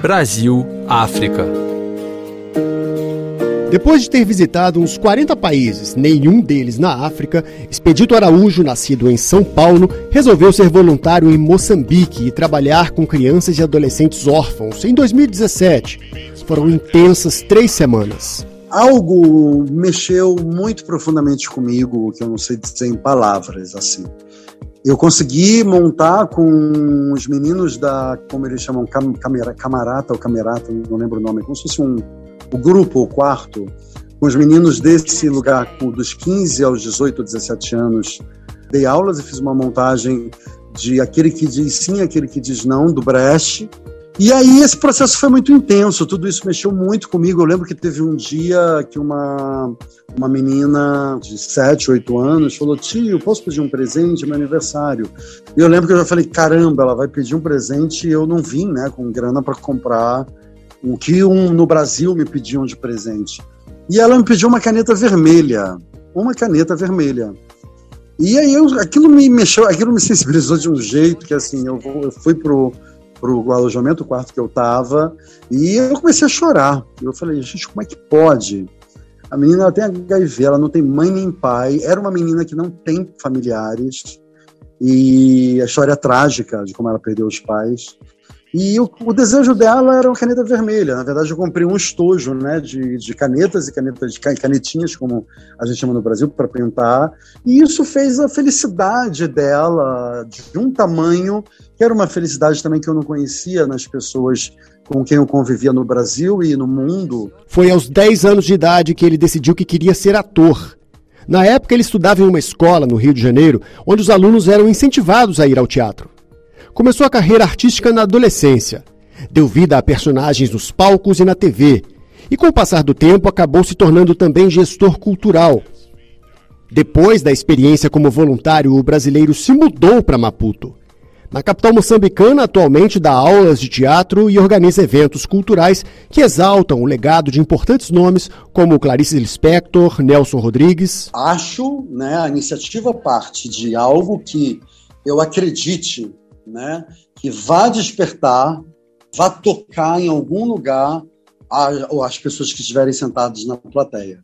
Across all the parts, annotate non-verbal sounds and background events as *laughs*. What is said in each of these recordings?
Brasil, África. Depois de ter visitado uns 40 países, nenhum deles na África, Expedito Araújo, nascido em São Paulo, resolveu ser voluntário em Moçambique e trabalhar com crianças e adolescentes órfãos em 2017. Foram intensas três semanas. Algo mexeu muito profundamente comigo, que eu não sei dizer em palavras, assim. Eu consegui montar com os meninos da, como eles chamam, cam, camera, camarata ou camerata, não lembro o nome, como se fosse um, o grupo, o quarto, com os meninos desse lugar, dos 15 aos 18, 17 anos. Dei aulas e fiz uma montagem de aquele que diz sim, aquele que diz não, do Brecht. E aí esse processo foi muito intenso, tudo isso mexeu muito comigo. Eu lembro que teve um dia que uma, uma menina de 7, 8 anos falou: Tio, posso pedir um presente? Meu aniversário. E eu lembro que eu já falei: Caramba, ela vai pedir um presente e eu não vim né, com grana para comprar o que um, no Brasil me pediam de presente. E ela me pediu uma caneta vermelha. Uma caneta vermelha. E aí eu, aquilo me mexeu, aquilo me *laughs* sensibilizou de um jeito que assim, eu, eu fui pro, pro alojamento, o quarto que eu tava, e eu comecei a chorar. Eu falei, gente, como é que pode? A menina ela tem HIV, ela não tem mãe nem pai, era uma menina que não tem familiares, e a história é trágica de como ela perdeu os pais. E o, o, desejo dela era uma caneta vermelha. Na verdade, eu comprei um estojo né, de, de canetas e canetas, canetinhas, como a gente chama no Brasil, para pintar. E isso fez a felicidade dela de um tamanho que era uma felicidade também que eu não conhecia nas pessoas com quem eu convivia no Brasil e no mundo. Foi aos 10 anos de idade que ele decidiu que queria ser ator. Na época, ele estudava em uma escola no Rio de Janeiro, onde os alunos eram incentivados a ir ao teatro. Começou a carreira artística na adolescência. Deu vida a personagens nos palcos e na TV. E com o passar do tempo acabou se tornando também gestor cultural. Depois da experiência como voluntário, o brasileiro se mudou para Maputo. Na capital moçambicana, atualmente dá aulas de teatro e organiza eventos culturais que exaltam o legado de importantes nomes como Clarice Lispector, Nelson Rodrigues. Acho, né, a iniciativa parte de algo que eu acredite né, que vá despertar, vá tocar em algum lugar a, as pessoas que estiverem sentadas na plateia.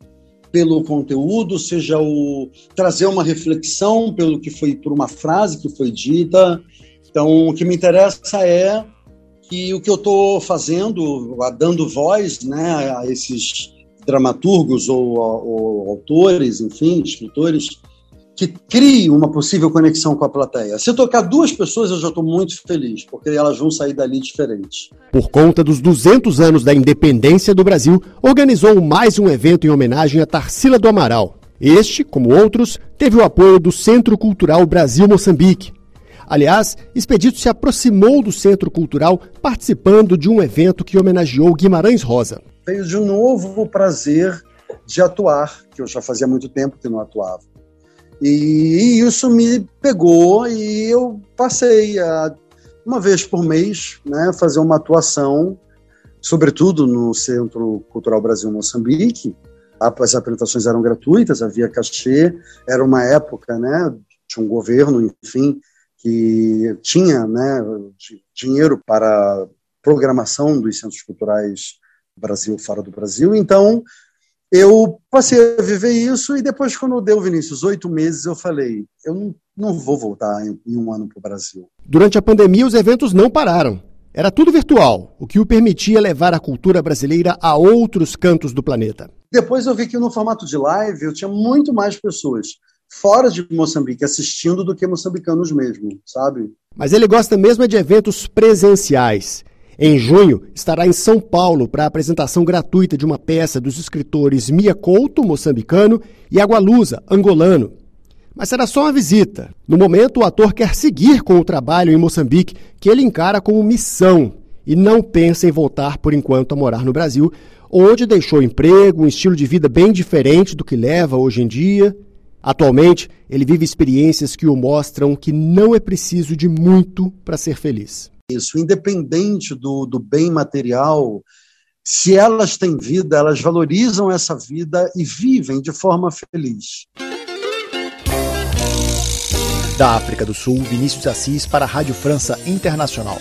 Pelo conteúdo, seja o trazer uma reflexão pelo que foi por uma frase que foi dita. Então, o que me interessa é que o que eu estou fazendo, dando voz né, a esses dramaturgos ou, ou autores, enfim, escritores, que crie uma possível conexão com a plateia. Se eu tocar duas pessoas, eu já estou muito feliz, porque elas vão sair dali diferentes. Por conta dos 200 anos da independência do Brasil, organizou mais um evento em homenagem a Tarsila do Amaral. Este, como outros, teve o apoio do Centro Cultural Brasil Moçambique. Aliás, Expedito se aproximou do Centro Cultural participando de um evento que homenageou Guimarães Rosa. Veio de novo o prazer de atuar, que eu já fazia muito tempo que não atuava. E, isso me pegou e eu passei a, uma vez por mês, né, fazer uma atuação, sobretudo no Centro Cultural Brasil Moçambique. As apresentações eram gratuitas, havia cachê, era uma época, né, de um governo, enfim, que tinha, né, dinheiro para programação dos centros culturais Brasil fora do Brasil. Então, eu passei a viver isso e depois, quando deu, Vinícius, oito meses, eu falei, eu não, não vou voltar em, em um ano para o Brasil. Durante a pandemia, os eventos não pararam. Era tudo virtual, o que o permitia levar a cultura brasileira a outros cantos do planeta. Depois eu vi que no formato de live eu tinha muito mais pessoas fora de Moçambique assistindo do que moçambicanos mesmo, sabe? Mas ele gosta mesmo de eventos presenciais. Em junho, estará em São Paulo para a apresentação gratuita de uma peça dos escritores Mia Couto, moçambicano, e Agualusa, angolano. Mas será só uma visita. No momento, o ator quer seguir com o trabalho em Moçambique, que ele encara como missão, e não pensa em voltar por enquanto a morar no Brasil, onde deixou emprego, um estilo de vida bem diferente do que leva hoje em dia. Atualmente, ele vive experiências que o mostram que não é preciso de muito para ser feliz isso, independente do, do bem material, se elas têm vida, elas valorizam essa vida e vivem de forma feliz. Da África do Sul, Vinícius Assis para a Rádio França Internacional.